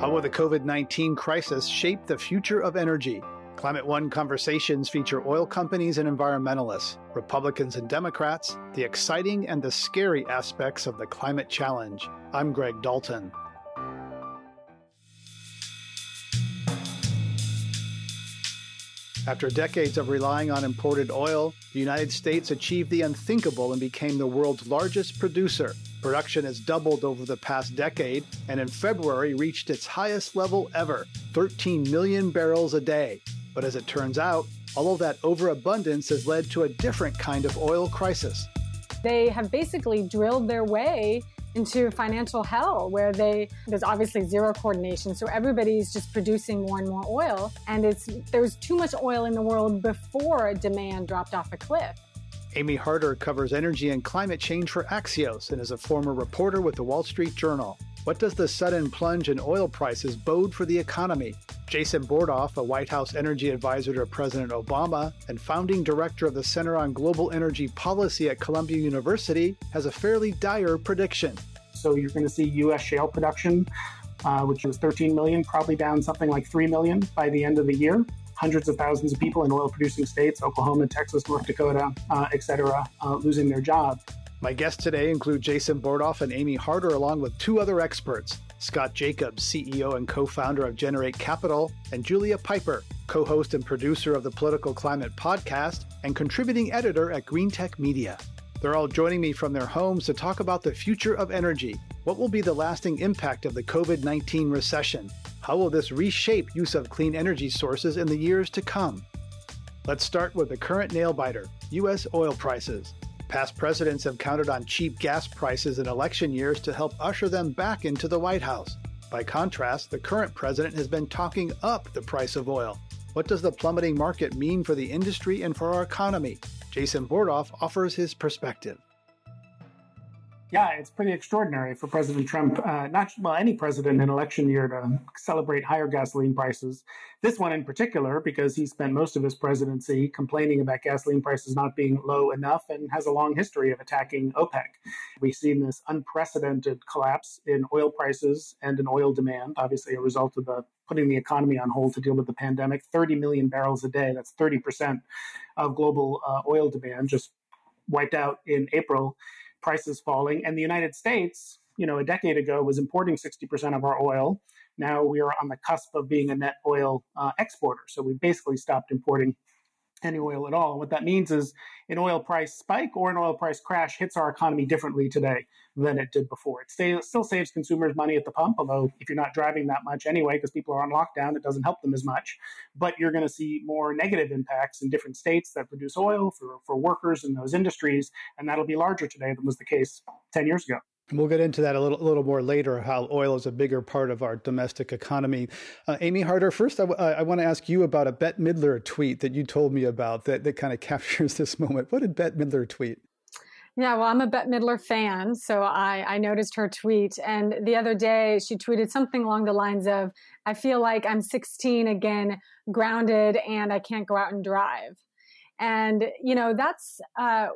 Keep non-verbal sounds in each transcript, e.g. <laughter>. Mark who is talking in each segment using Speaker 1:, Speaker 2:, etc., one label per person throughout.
Speaker 1: How will the COVID 19 crisis shape the future of energy? Climate One conversations feature oil companies and environmentalists, Republicans and Democrats, the exciting and the scary aspects of the climate challenge. I'm Greg Dalton. After decades of relying on imported oil, the United States achieved the unthinkable and became the world's largest producer. Production has doubled over the past decade and in February reached its highest level ever 13 million barrels a day. But as it turns out, all of that overabundance has led to a different kind of oil crisis.
Speaker 2: They have basically drilled their way into financial hell where they there's obviously zero coordination so everybody's just producing more and more oil and it's there's too much oil in the world before demand dropped off a cliff
Speaker 1: Amy Harder covers energy and climate change for Axios and is a former reporter with the Wall Street Journal. What does the sudden plunge in oil prices bode for the economy? Jason Bordoff, a White House energy advisor to President Obama and founding director of the Center on Global Energy Policy at Columbia University, has a fairly dire prediction.
Speaker 3: So you're going to see U.S. shale production, uh, which was 13 million, probably down something like 3 million by the end of the year hundreds of thousands of people in oil producing states, Oklahoma, Texas, North Dakota, uh, et cetera, uh, losing their job.
Speaker 1: My guests today include Jason Bordoff and Amy Harder, along with two other experts Scott Jacobs, CEO and co founder of Generate Capital, and Julia Pyper, co host and producer of the Political Climate podcast and contributing editor at Green Tech Media. They're all joining me from their homes to talk about the future of energy. What will be the lasting impact of the COVID 19 recession? How will this reshape use of clean energy sources in the years to come? Let's start with the current nail biter U.S. oil prices. Past presidents have counted on cheap gas prices in election years to help usher them back into the White House. By contrast, the current president has been talking up the price of oil. What does the plummeting market mean for the industry and for our economy? Jason Bordoff offers his perspective.
Speaker 3: Yeah, it's pretty extraordinary for President Trump, uh, not well any president in election year to celebrate higher gasoline prices. This one in particular, because he spent most of his presidency complaining about gasoline prices not being low enough, and has a long history of attacking OPEC. We've seen this unprecedented collapse in oil prices and in oil demand, obviously a result of the putting the economy on hold to deal with the pandemic. 30 million barrels a day, that's 30% of global uh, oil demand, just wiped out in April prices falling. And the United States, you know, a decade ago was importing 60% of our oil. Now we are on the cusp of being a net oil uh, exporter. So we basically stopped importing any oil at all. What that means is an oil price spike or an oil price crash hits our economy differently today than it did before. It stay, still saves consumers money at the pump, although if you're not driving that much anyway, because people are on lockdown, it doesn't help them as much. But you're going to see more negative impacts in different states that produce oil for, for workers in those industries, and that'll be larger today than was the case 10 years ago.
Speaker 1: We'll get into that a little, a little more later, how oil is a bigger part of our domestic economy. Uh, Amy Harder, first, I, w- I want to ask you about a Bette Midler tweet that you told me about that, that kind of <laughs> captures this moment. What did Bette Midler tweet?
Speaker 2: Yeah, well, I'm a Bette Midler fan, so I, I noticed her tweet. And the other day, she tweeted something along the lines of, I feel like I'm 16 again, grounded, and I can't go out and drive. And, you know, that's uh,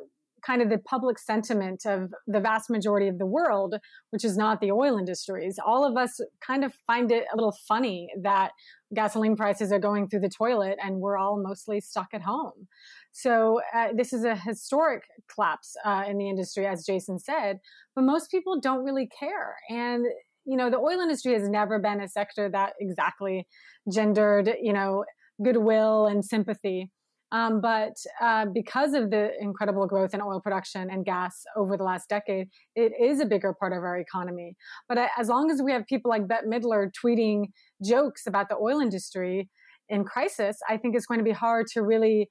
Speaker 2: kind of the public sentiment of the vast majority of the world, which is not the oil industries. All of us kind of find it a little funny that gasoline prices are going through the toilet and we're all mostly stuck at home. So uh, this is a historic collapse uh, in the industry, as Jason said, but most people don't really care. And you know, the oil industry has never been a sector that exactly gendered, you know, goodwill and sympathy. Um, but uh, because of the incredible growth in oil production and gas over the last decade, it is a bigger part of our economy. But uh, as long as we have people like Bette Midler tweeting jokes about the oil industry in crisis, I think it's going to be hard to really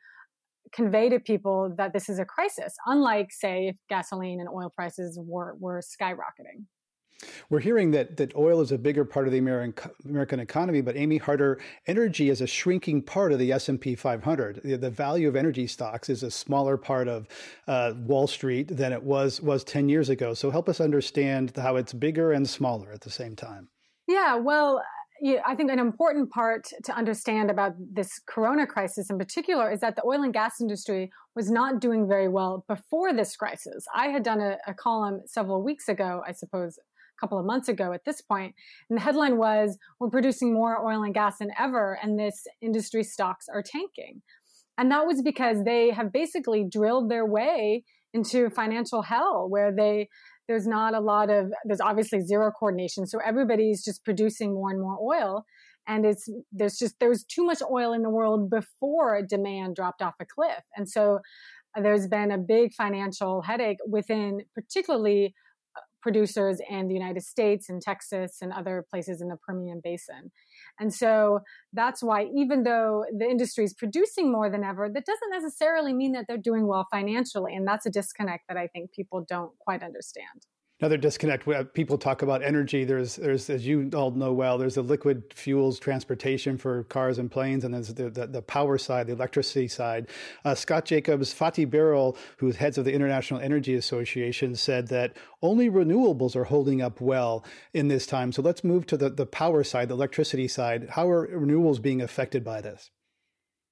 Speaker 2: convey to people that this is a crisis, unlike, say, if gasoline and oil prices were, were skyrocketing.
Speaker 1: We're hearing that that oil is a bigger part of the American American economy, but Amy Harder, energy is a shrinking part of the S and P 500. The, the, value of energy stocks is a smaller part of uh, Wall Street than it was was 10 years ago. So help us understand how it's bigger and smaller at the same time.
Speaker 2: Yeah, well, I think an important part to understand about this corona crisis in particular is that the oil and gas industry was not doing very well before this crisis. I had done a, a column several weeks ago, I suppose, couple of months ago at this point. And the headline was, We're producing more oil and gas than ever, and this industry stocks are tanking. And that was because they have basically drilled their way into financial hell where they there's not a lot of there's obviously zero coordination so everybody's just producing more and more oil and it's there's just there was too much oil in the world before demand dropped off a cliff and so uh, there's been a big financial headache within particularly producers in the United States and Texas and other places in the Permian Basin. And so that's why, even though the industry is producing more than ever, that doesn't necessarily mean that they're doing well financially. And that's a disconnect that I think people don't quite understand
Speaker 1: another disconnect. People talk about energy. There's, there's, as you all know well, there's the liquid fuels transportation for cars and planes, and there's the, the, the power side, the electricity side. Uh, Scott Jacobs, Fatih Birol, who's heads of the International Energy Association, said that only renewables are holding up well in this time. So let's move to the, the power side, the electricity side. How are renewables being affected by this?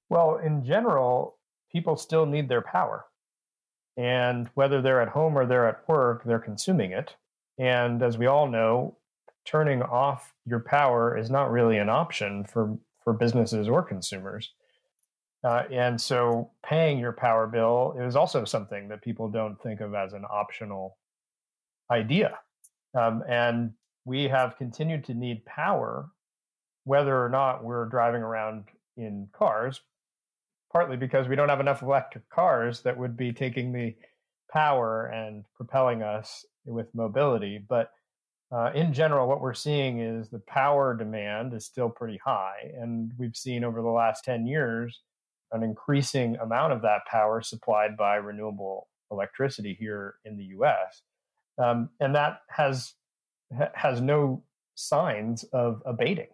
Speaker 4: Well, in general, people still need their power. And whether they're at home or they're at work, they're consuming it. And as we all know, turning off your power is not really an option for, for businesses or consumers. Uh, and so paying your power bill is also something that people don't think of as an optional idea. Um, and we have continued to need power, whether or not we're driving around in cars, partly because we don't have enough electric cars that would be taking the power and propelling us with mobility. But uh, in general, what we're seeing is the power demand is still pretty high. And we've seen over the last 10 years an increasing amount of that power supplied by renewable electricity here in the US. Um, and that has, has no signs of abating.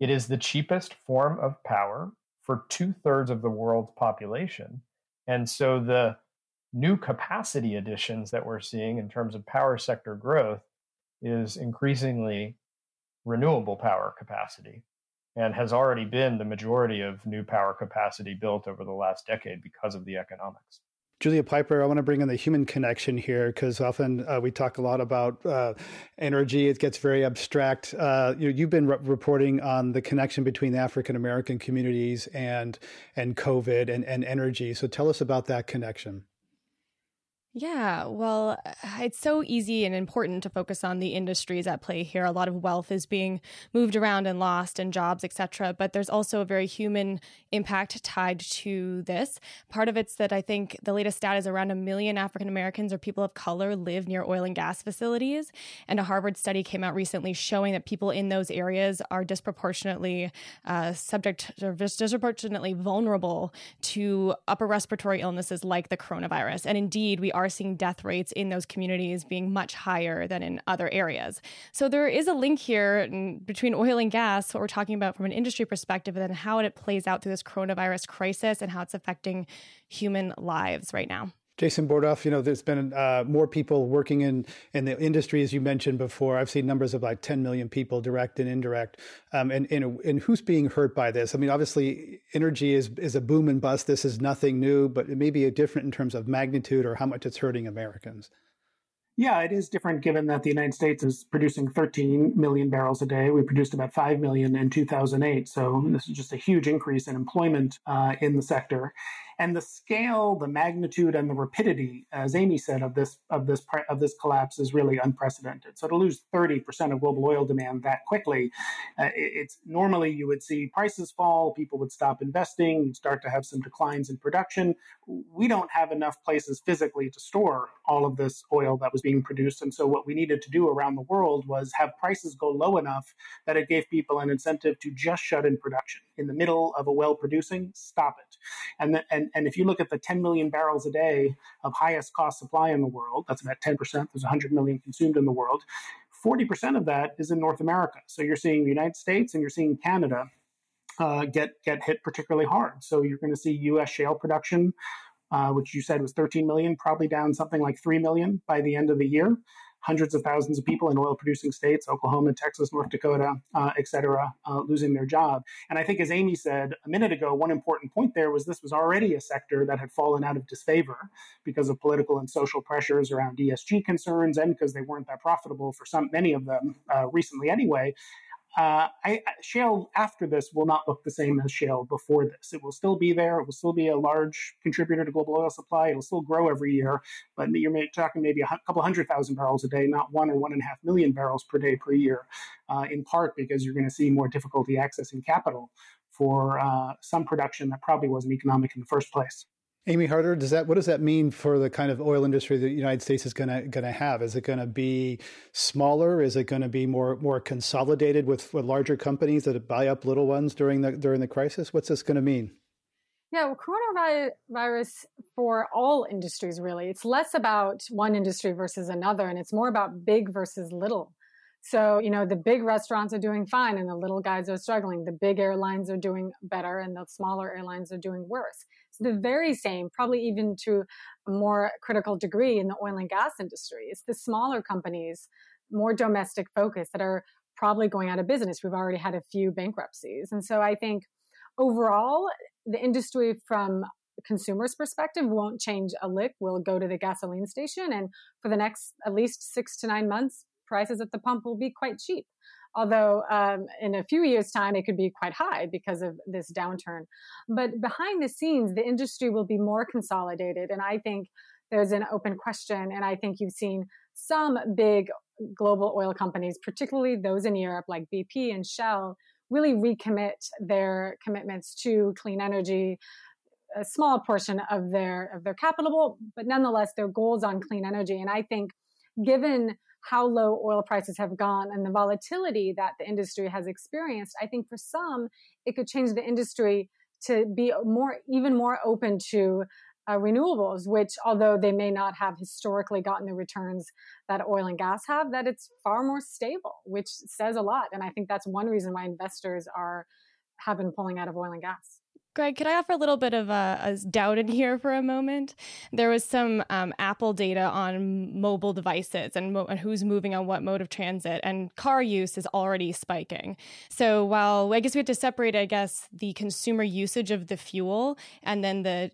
Speaker 4: It is the cheapest form of power for two thirds of the world's population. And so the new capacity additions that we're seeing in terms of power sector growth is increasingly renewable power capacity and has already been the majority of new power capacity built over the last decade because of the economics.
Speaker 1: Julia Pyper, I want to bring in the human connection here because often uh, we talk a lot about uh, energy. It gets very abstract. Uh, you, have been re- reporting on the connection between African American communities and and COVID and, and energy. So tell us about that connection.
Speaker 5: Yeah, well, uh, it's so easy and important to focus on the industries at play here. A lot of wealth is being moved around and lost and jobs, etc. But there's also a very human impact tied to this. Part of it's that I think the latest stat is around a million African Americans or people of color live near oil and gas facilities. And a Harvard study came out recently showing that people in those areas are disproportionately uh, subject or disproportionately vulnerable to upper respiratory illnesses like the coronavirus. And indeed, we are seeing death rates in those communities being much higher than in other areas. So there is a link here between oil and gas, what we're talking about from an industry perspective, and then how it plays out through this coronavirus crisis and how it's affecting human lives right now.
Speaker 1: Jason Bordoff, you know, there's been uh, more people working in, in the industry, as you mentioned before. I've seen numbers of like 10 million people, direct and indirect. Um, and, and, and who's being hurt by this? I mean, obviously, energy is, is a boom and bust. This is nothing new, but it may be different in terms of magnitude or how much it's hurting Americans.
Speaker 3: Yeah, it is different given that the United States is producing 13 million barrels a day. We produced about 5 million in 2008. So this is just a huge increase in employment uh, in the sector and the scale, the magnitude, and the rapidity, as Amy said, of this of this of this collapse is really unprecedented. So to lose 30% of global oil demand that quickly, uh, it's normally you would see prices fall, people would stop investing, start to have some declines in production. We don't have enough places physically to store all of this oil that was being produced, and so what we needed to do around the world was have prices go low enough that it gave people an incentive to just shut in production in the middle of a well producing, stop it, and the, and and, if you look at the 10 million barrels a day of highest cost supply in the world, that's about 10%. There's 100 million consumed in the world. 40% of that is in North America. So you're seeing the United States and you're seeing Canada uh, get get hit particularly hard. So you're going to see U.S. shale production, uh, which you said was 13 million, probably down something like 3 million by the end of the year. Hundreds of thousands of people in oil producing states, Oklahoma, Texas, North Dakota, uh, et cetera, uh, losing their job. And I think, as Amy said a minute ago, one important point there was this was already a sector that had fallen out of disfavor because of political and social pressures around ESG concerns and because they weren't that profitable for some many of them uh, recently anyway. Uh, I, shale after this will not look the same as shale before this. It will still be there. It will still be a large contributor to global oil supply. It will still grow every year, but you're talking maybe a couple hundred thousand barrels a day, not one or one and a half million barrels per day per year, uh, in part because you're going to see more difficulty accessing capital for uh, some production that probably wasn't economic in the first place.
Speaker 1: Amy Harder, does that what does that mean for the kind of oil industry the United States is going to going to have? Is it going to be smaller? Is it going to be more more consolidated with, with larger companies that buy up little ones during the during the crisis? What's this going to mean?
Speaker 2: Yeah, well, coronavirus for all industries really. It's less about one industry versus another, and it's more about big versus little. So, you know, the big restaurants are doing fine and the little guys are struggling. The big airlines are doing better and the smaller airlines are doing worse the very same, probably even to a more critical degree in the oil and gas industry. It's the smaller companies, more domestic focus, that are probably going out of business. We've already had a few bankruptcies. And so I think overall, the industry from consumer's perspective won't change a lick. We'll go to the gasoline station, and for the next at least six to nine months, prices at the pump will be quite cheap although um, in a few years' time it could be quite high because of this downturn. But behind the scenes, the industry will be more consolidated. And I think there's an open question. And I think you've seen some big global oil companies, particularly those in Europe like BP and Shell, really recommit their commitments to clean energy a small portion of their of their capital but nonetheless their goals on clean energy and i think given how low oil prices have gone and the volatility that the industry has experienced, I think for some, it could change the industry to be more, even more open to uh, renewables, which although they may not have historically gotten the returns that oil and gas have, that it's far more stable, which says a lot. And I think that's one reason why investors are have been pulling out of oil and gas.
Speaker 5: Greg, could I offer a little bit of a, a doubt in here for a moment? There was some um, Apple data on mobile devices and, mo- and, who's moving on what mode of transit, and car use is already spiking. So while I guess we have to separate, I guess, the consumer usage of the fuel and then the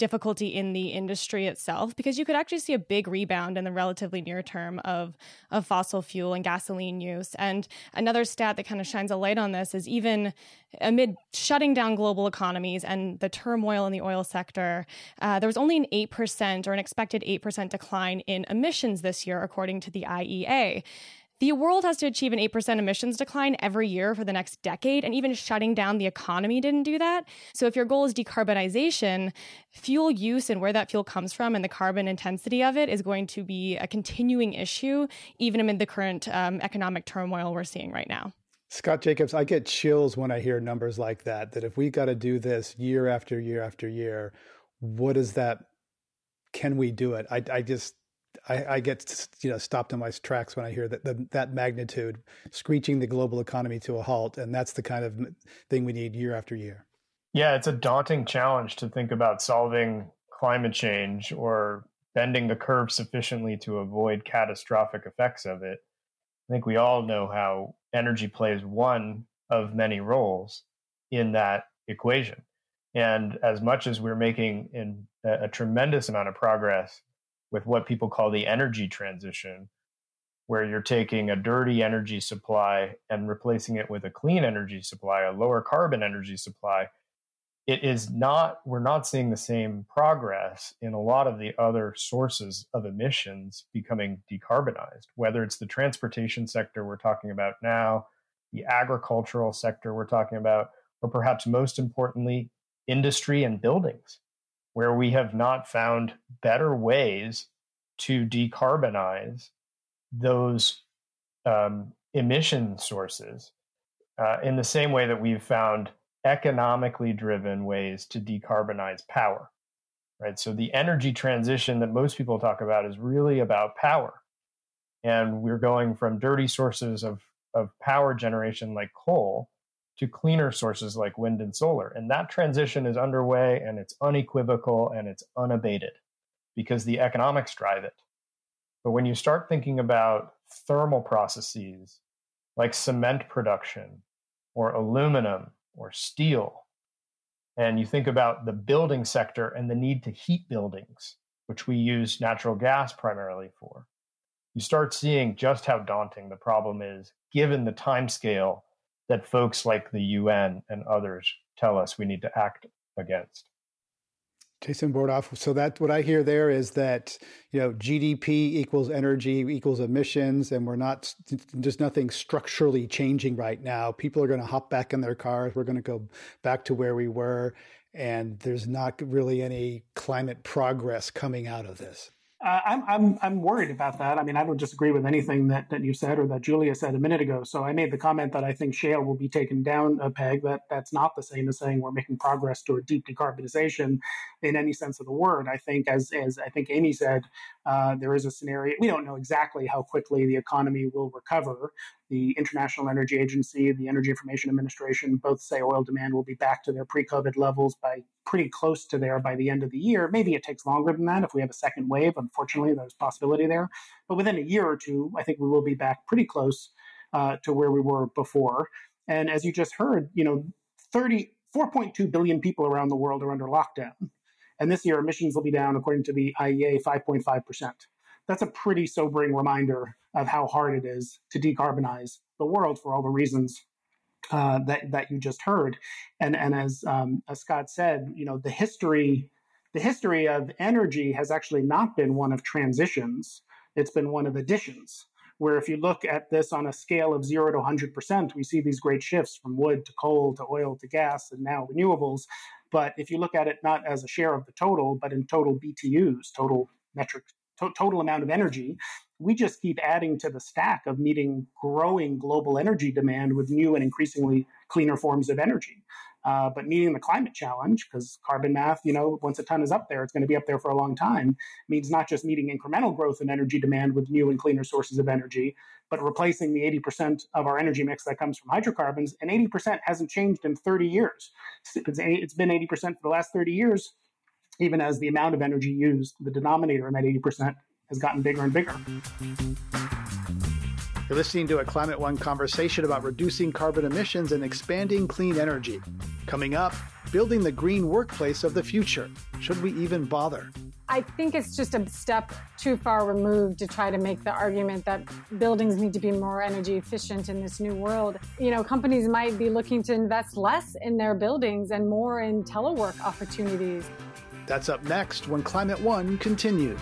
Speaker 5: difficulty in the industry itself because you could actually see a big rebound in the relatively near term of, of fossil fuel and gasoline use. And another stat that kind of shines a light on this is even amid shutting down global economies and the turmoil in the oil sector, uh, there was only an 8% or an expected 8% decline in emissions this year, according to the IEA. The world has to achieve an 8% emissions decline every year for the next decade, and even shutting down the economy didn't do that. So, if your goal is decarbonization, fuel use and where that fuel comes from and the carbon intensity of it is going to be a continuing issue, even amid the current um, economic turmoil we're seeing right now.
Speaker 1: Scott Jacobs, I get chills when I hear numbers like that. That if we got to do this year after year after year, what is that? Can we do it? I, I just I, I, get you know stopped in my tracks when I hear that the, that magnitude, screeching the global economy to a halt, and that's the kind of thing we need year after year.
Speaker 4: Yeah, it's a daunting challenge to think about solving climate change or bending the curve sufficiently to avoid catastrophic effects of it. I think we all know how energy plays one of many roles in that equation. And as much as we're making in a, a tremendous amount of progress with what people call the energy transition, where you're taking a dirty energy supply and replacing it with a clean energy supply, a lower carbon energy supply, it is not, we're not seeing the same progress in a lot of the other sources of emissions becoming decarbonized, whether it's the transportation sector we're talking about now, the agricultural sector we're talking about, or perhaps most importantly, industry and buildings where we have not found better ways to decarbonize those um, emission sources uh, in the same way that we've found economically driven ways to decarbonize power right? So the energy transition that most people talk about is really about power. And we're going from dirty sources of, of power generation like coal to cleaner sources like wind and solar. And that transition is underway and it's unequivocal and it's unabated because the economics drive it. But when you start thinking about thermal processes like cement production or aluminum or steel, and you think about the building sector and the need to heat buildings, which we use natural gas primarily for, you start seeing just how daunting the problem is given the time scale that folks like the UN and others tell us we need to act against.
Speaker 1: Jason Bordoff. So that what I hear there is that you know GDP equals energy equals emissions, and we're not just nothing structurally changing right now. People are going to hop back in their cars. We're going to go back to where we were, and there's not really any climate progress coming out of this.
Speaker 3: Uh, I'm I'm I'm worried about that. I mean, I don't disagree with anything that, that you said or that Julia said a minute ago. So I made the comment that I think shale will be taken down a peg. That that's not the same as saying we're making progress toward deep decarbonization in any sense of the word. I think, as as I think Amy said, uh, there is a scenario. We don't know exactly how quickly the economy will recover. The International Energy Agency, the Energy Information Administration, both say oil demand will be back to their pre-COVID levels by pretty close to there by the end of the year. Maybe it takes longer than that if we have a second wave. Unfortunately, there's possibility there. But within a year or two, I think we will be back pretty close uh, to where we were before. And as you just heard, you know, 30, 4.2 billion people around the world are under lockdown. And this year, emissions will be down, according to the IEA, 5.5%. That's a pretty sobering reminder of how hard it is to decarbonize the world for all the reasons uh, that that you just heard. And and as um, as Scott said, you know, the history the history of energy has actually not been one of transitions. It's been one of additions. Where if you look at this on a scale of zero to 100%, we see these great shifts from wood to coal to oil to gas and now renewables. But if you look at it not as a share of the total, but in total BTUs, total metric, to- total amount of energy, we just keep adding to the stack of meeting growing global energy demand with new and increasingly cleaner forms of energy. Uh, but meeting the climate challenge, because carbon math, you know, once a ton is up there, it's going to be up there for a long time, means not just meeting incremental growth in energy demand with new and cleaner sources of energy, but replacing the 80% of our energy mix that comes from hydrocarbons. And 80% hasn't changed in 30 years. It's been 80% for the last 30 years, even as the amount of energy used, the denominator in that 80%, has gotten bigger and bigger.
Speaker 1: You're listening to a Climate One conversation about reducing carbon emissions and expanding clean energy. Coming up, building the green workplace of the future. Should we even bother?
Speaker 2: I think it's just a step too far removed to try to make the argument that buildings need to be more energy efficient in this new world. You know, companies might be looking to invest less in their buildings and more in telework opportunities.
Speaker 1: That's up next when Climate One continues.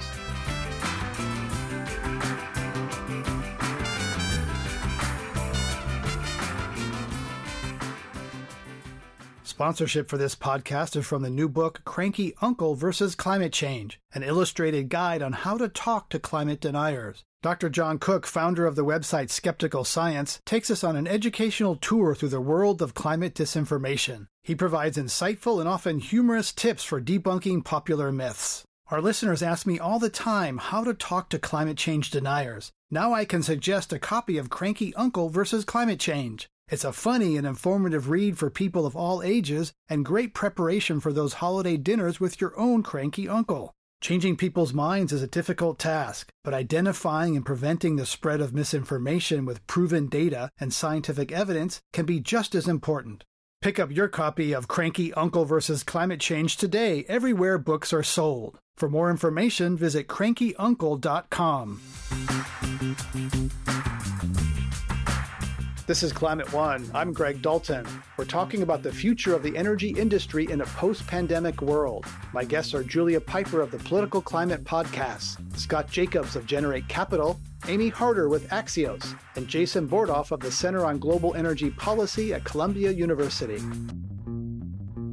Speaker 1: Sponsorship for this podcast is from the new book Cranky Uncle versus Climate Change, an illustrated guide on how to talk to climate deniers. Dr. John Cook, founder of the website Skeptical Science, takes us on an educational tour through the world of climate disinformation. He provides insightful and often humorous tips for debunking popular myths. Our listeners ask me all the time how to talk to climate change deniers. Now I can suggest a copy of Cranky Uncle versus Climate Change. It's a funny and informative read for people of all ages and great preparation for those holiday dinners with your own cranky uncle. Changing people's minds is a difficult task, but identifying and preventing the spread of misinformation with proven data and scientific evidence can be just as important. Pick up your copy of Cranky Uncle vs. Climate Change today everywhere books are sold. For more information, visit crankyuncle.com. This is Climate One. I'm Greg Dalton. We're talking about the future of the energy industry in a post pandemic world. My guests are Julia Pyper of the Political Climate Podcast, Scott Jacobs of Generate Capital, Amy Harder with Axios, and Jason Bordoff of the Center on Global Energy Policy at Columbia University.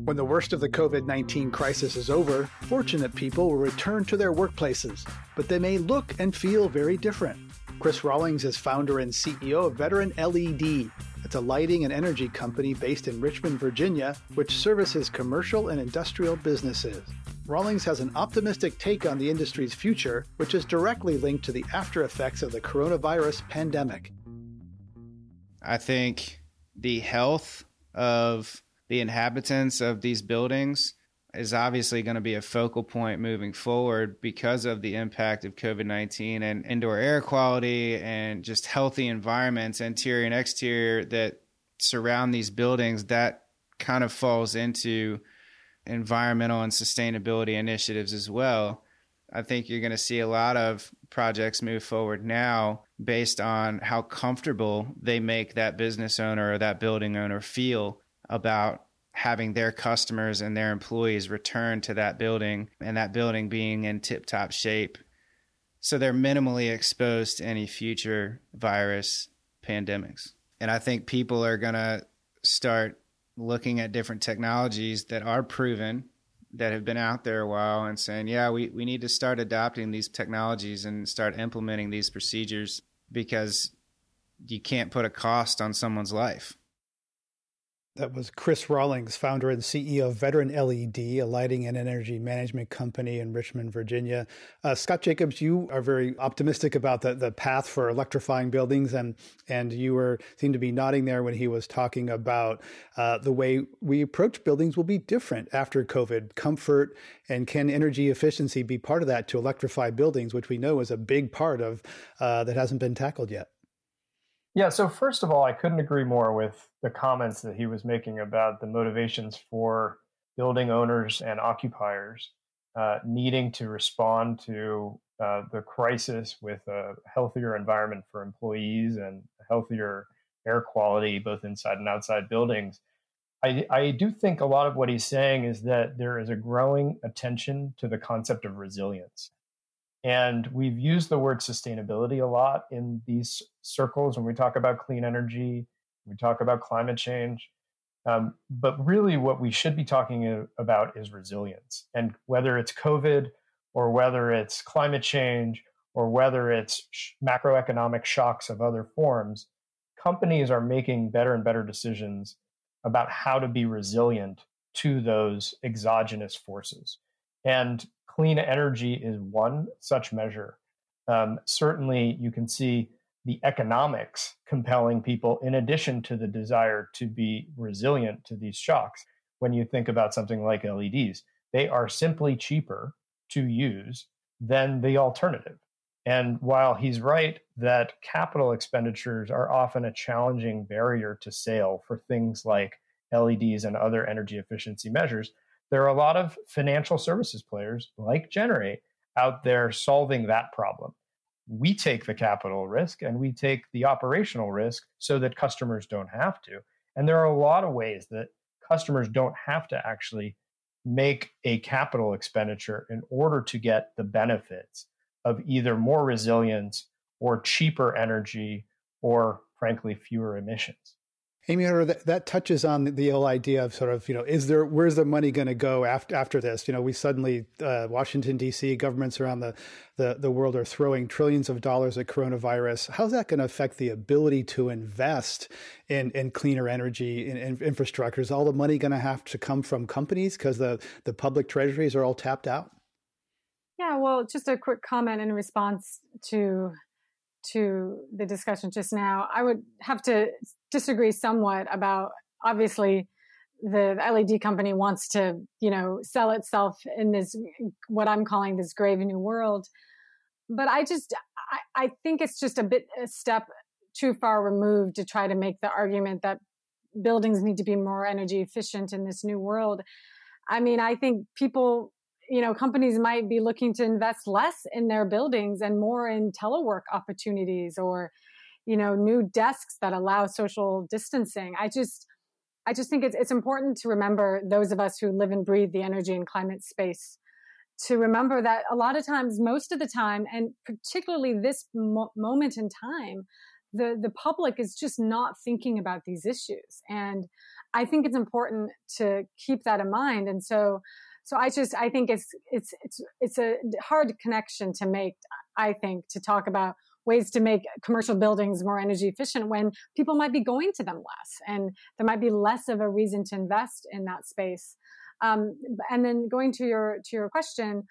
Speaker 1: When the worst of the COVID 19 crisis is over, fortunate people will return to their workplaces, but they may look and feel very different. Chris Rawlings is founder and CEO of Veteran LED. It's a lighting and energy company based in Richmond, Virginia, which services commercial and industrial businesses. Rawlings has an optimistic take on the industry's future, which is directly linked to the after effects of the coronavirus pandemic.
Speaker 6: I think the health of the inhabitants of these buildings is obviously going to be a focal point moving forward because of the impact of COVID 19 and indoor air quality and just healthy environments, interior and exterior, that surround these buildings. That kind of falls into environmental and sustainability initiatives as well. I think you're going to see a lot of projects move forward now based on how comfortable they make that business owner or that building owner feel about having their customers and their employees return to that building and that building being in tip top shape. So they're minimally exposed to any future virus pandemics. And I think people are going to start looking at different technologies that are proven that have been out there a while and saying, yeah, we, we need to start adopting these technologies and start implementing these procedures because you can't put a cost on someone's life.
Speaker 1: That was Chris Rawlings, founder and CEO of Veteran LED, a lighting and energy management company in Richmond, Virginia. Uh, Scott Jacobs, you are very optimistic about the, the path for electrifying buildings, and and you were seemed to be nodding there when he was talking about uh, the way we approach buildings will be different after COVID. Comfort and can energy efficiency be part of that to electrify buildings, which we know is a big part of uh, that hasn't been tackled yet.
Speaker 4: Yeah, so first of all, I couldn't agree more with the comments that he was making about the motivations for building owners and occupiers uh, needing to respond to uh, the crisis with a healthier environment for employees and healthier air quality, both inside and outside buildings. I, I do think a lot of what he's saying is that there is a growing attention to the concept of resilience. And we've used the word sustainability a lot in these circles when we talk about clean energy, we talk about climate change. Um, but really, what we should be talking about is resilience. And whether it's COVID or whether it's climate change or whether it's sh- macroeconomic shocks of other forms, companies are making better and better decisions about how to be resilient to those exogenous forces. And clean energy is one such measure. Um, certainly, you can see the economics compelling people in addition to the desire to be resilient to these shocks. When you think about something like LEDs, they are simply cheaper to use than the alternative. And while he's right that capital expenditures are often a challenging barrier to sale for things like LEDs and other energy efficiency measures, there are a lot of financial services players like Generate out there solving that problem. We take the capital risk and we take the operational risk so that customers don't have to. And there are a lot of ways that customers don't have to actually make a capital expenditure in order to get the benefits of either more resilience or cheaper energy or, frankly, fewer emissions.
Speaker 1: Amy, that, that touches on the whole idea of sort of, you know, is there, where's the money going to go after, after this? You know, we suddenly, uh, Washington, D.C., governments around the, the, the world are throwing trillions of dollars at coronavirus. How's that going to affect the ability to invest in, in cleaner energy in, in infrastructure? Is all the money going to have to come from companies because the, the public treasuries are all tapped out?
Speaker 2: Yeah, well, just a quick comment in response to to the discussion just now, I would have to disagree somewhat about obviously the LED company wants to, you know, sell itself in this what I'm calling this grave new world. But I just I, I think it's just a bit a step too far removed to try to make the argument that buildings need to be more energy efficient in this new world. I mean, I think people you know companies might be looking to invest less in their buildings and more in telework opportunities or you know new desks that allow social distancing i just i just think it's, it's important to remember those of us who live and breathe the energy and climate space to remember that a lot of times most of the time and particularly this mo- moment in time the the public is just not thinking about these issues and i think it's important to keep that in mind and so so I just I think it's it's it's it's a hard connection to make. I think to talk about ways to make commercial buildings more energy efficient when people might be going to them less and there might be less of a reason to invest in that space. Um, and then going to your to your question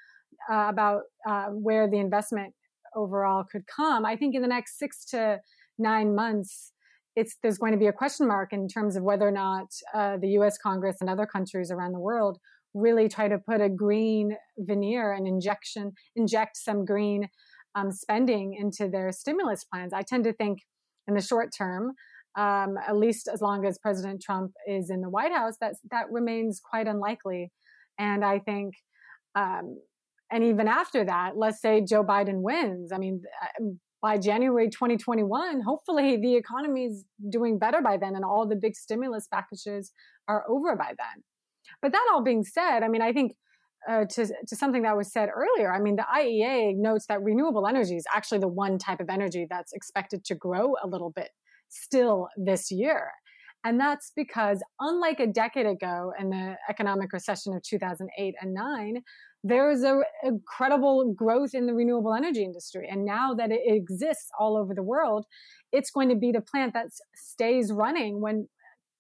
Speaker 2: uh, about uh, where the investment overall could come, I think in the next six to nine months, it's there's going to be a question mark in terms of whether or not uh, the U.S. Congress and other countries around the world really try to put a green veneer and injection, inject some green um, spending into their stimulus plans. I tend to think in the short term, um, at least as long as President Trump is in the White House, that that remains quite unlikely. And I think, um, and even after that, let's say Joe Biden wins. I mean, uh, by January 2021, hopefully the economy is doing better by then, and all the big stimulus packages are over by then. But that all being said, I mean, I think uh, to, to something that was said earlier, I mean, the IEA notes that renewable energy is actually the one type of energy that's expected to grow a little bit still this year. And that's because, unlike a decade ago in the economic recession of 2008 and 9, there's a incredible growth in the renewable energy industry. And now that it exists all over the world, it's going to be the plant that stays running when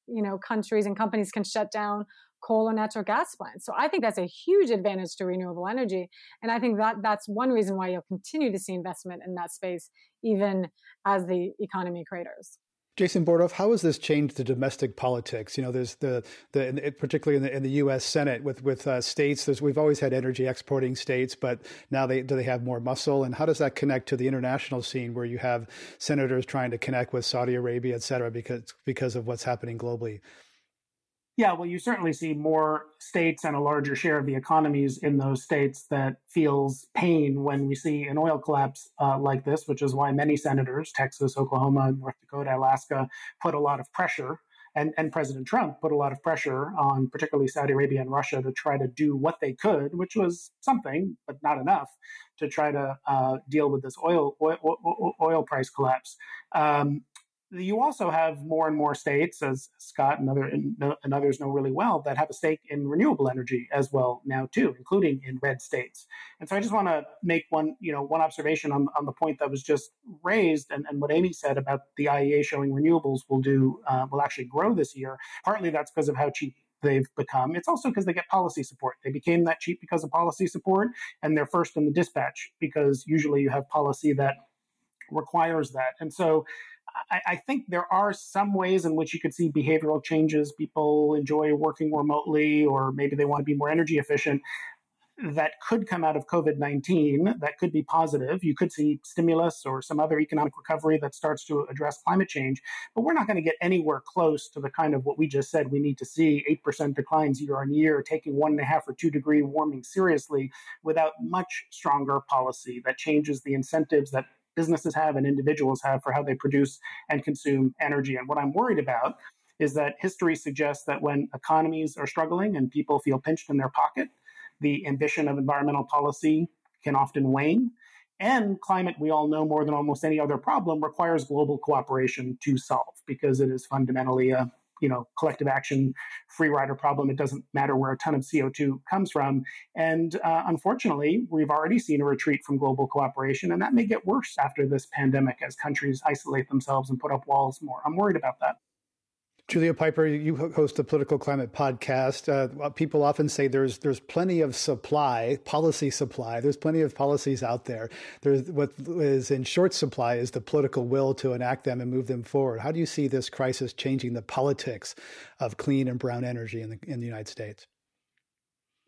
Speaker 2: you know countries and companies can shut down coal or natural gas plants. So I think that's a huge advantage to renewable energy. And I think that that's one reason why you'll continue to see investment in that space, even as the economy craters.
Speaker 1: Jason Bordoff, how has this changed the domestic politics? You know, there's the the particularly in the in the U.S. Senate with with uh, states. There's we've always had energy exporting states, but now they do they have more muscle? And how does that connect to the international scene, where you have senators trying to connect with Saudi Arabia, et cetera, because because of what's happening globally?
Speaker 3: Yeah, well, you certainly see more states and a larger share of the economies in those states that feels pain when we see an oil collapse uh, like this, which is why many senators, Texas, Oklahoma, North Dakota, Alaska, put a lot of pressure. And, and President Trump put a lot of pressure on particularly Saudi Arabia and Russia to try to do what they could, which was something, but not enough, to try to uh, deal with this oil, oil, oil price collapse. Um, you also have more and more states, as Scott and, other, and others know really well, that have a stake in renewable energy as well now too, including in red states. And so I just want to make one, you know, one observation on, on the point that was just raised and, and what Amy said about the IEA showing renewables will do uh, will actually grow this year. Partly that's because of how cheap they've become. It's also because they get policy support. They became that cheap because of policy support, and they're first in the dispatch because usually you have policy that requires that. And so I, I, think there are some ways in which you could see behavioral changes. People enjoy working remotely, or maybe they want to be more energy efficient. That could come out of COVID 19, that could be positive. You could see stimulus or some other economic recovery that starts to address climate change. But we're not going to get anywhere close to the kind of what we just said we need to see 8% declines year on year, taking one and a half or two degree warming seriously without much stronger policy that changes the incentives that businesses have and individuals have for how they produce and consume energy. And what I'm worried about is that history suggests that when economies are struggling and people feel pinched in their pocket, the ambition of environmental policy can often wane. And climate, we all know more than almost any other problem, requires global cooperation to solve because it is fundamentally a you know collective action free rider problem. It doesn't matter where a ton of co2 comes from. And uh, unfortunately we've already seen a retreat from global cooperation and that may get worse after this pandemic as countries isolate themselves and put up walls more. I'm worried about that
Speaker 1: Julia Pyper, you host the Political Climate podcast. Uh, people often say there's there's plenty of supply, policy supply. There's plenty of policies out there. There's what is in short supply is the political will to enact them and move them forward. How do you see this crisis changing the politics of clean and brown energy in the in the United States?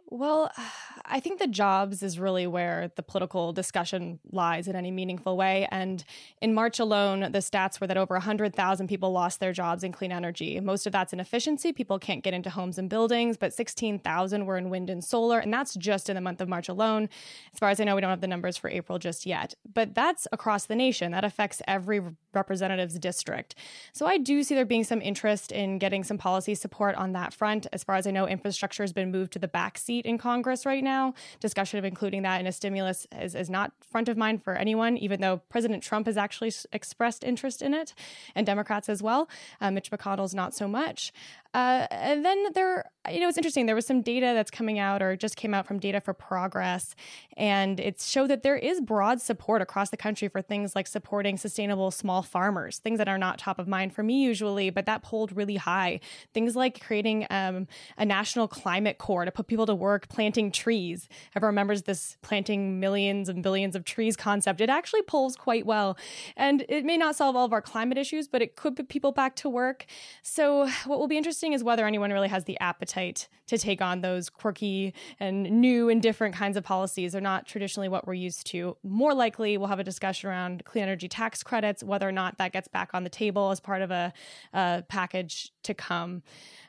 Speaker 5: Well, <sighs> I think the jobs is really where the political discussion lies in any meaningful way. And in March alone, the stats were that over 100,000 people lost their jobs in clean energy. Most of that's in efficiency. People can't get into homes and buildings, but 16,000 were in wind and solar. And that's just in the month of March alone. As far as I know, we don't have the numbers for April just yet. But that's across the nation. That affects every representative's district. So I do see there being some interest in getting some policy support on that front. As far as I know, infrastructure has been moved to the back seat in Congress right now. Discussion of including that in a stimulus is, is not front of mind for anyone, even though President Trump has actually expressed interest in it, and Democrats as well. Uh, Mitch McConnell's not so much. Uh, and then there, you know, it's interesting. There was some data that's coming out or just came out from Data for Progress, and it showed that there is broad support across the country for things like supporting sustainable small farmers, things that are not top of mind for me usually, but that pulled really high. Things like creating um, a national climate corps to put people to work planting trees. Everyone remembers this planting millions and billions of trees concept. It actually pulls quite well. And it may not solve all of our climate issues, but it could put people back to work. So, what will be interesting interesting is whether anyone really has the appetite to take on those quirky and new and different kinds of policies. They're not traditionally what we're used to. More likely, we'll have a discussion around clean energy tax credits, whether or not that gets back on the table as part of a, a package to come.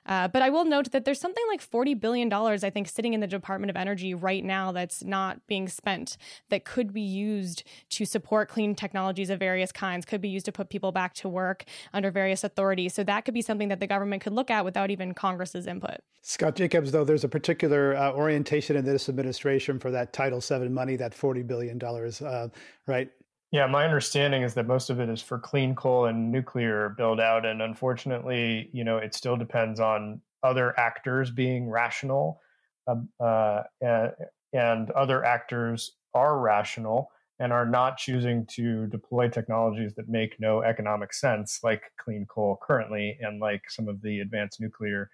Speaker 5: Uh, but I will note that there's something like $40 billion, I think, sitting in the Department of Energy right now that's not being spent that could be used to support clean technologies of various kinds, could be used to put people back to work under various authorities. So that could be something that the government could look at without even Congress's input.
Speaker 1: Scott Jacobs, though, there's a particular uh, orientation in this administration for that Title VII money, that $40 billion, uh, right?
Speaker 4: Yeah, my understanding is that most of it is for clean coal and nuclear build out. And unfortunately, you know, it still depends on other actors being rational. Um, uh, and, and other actors are rational and are not choosing to deploy technologies that make no economic sense, like clean coal currently, and like some of the advanced nuclear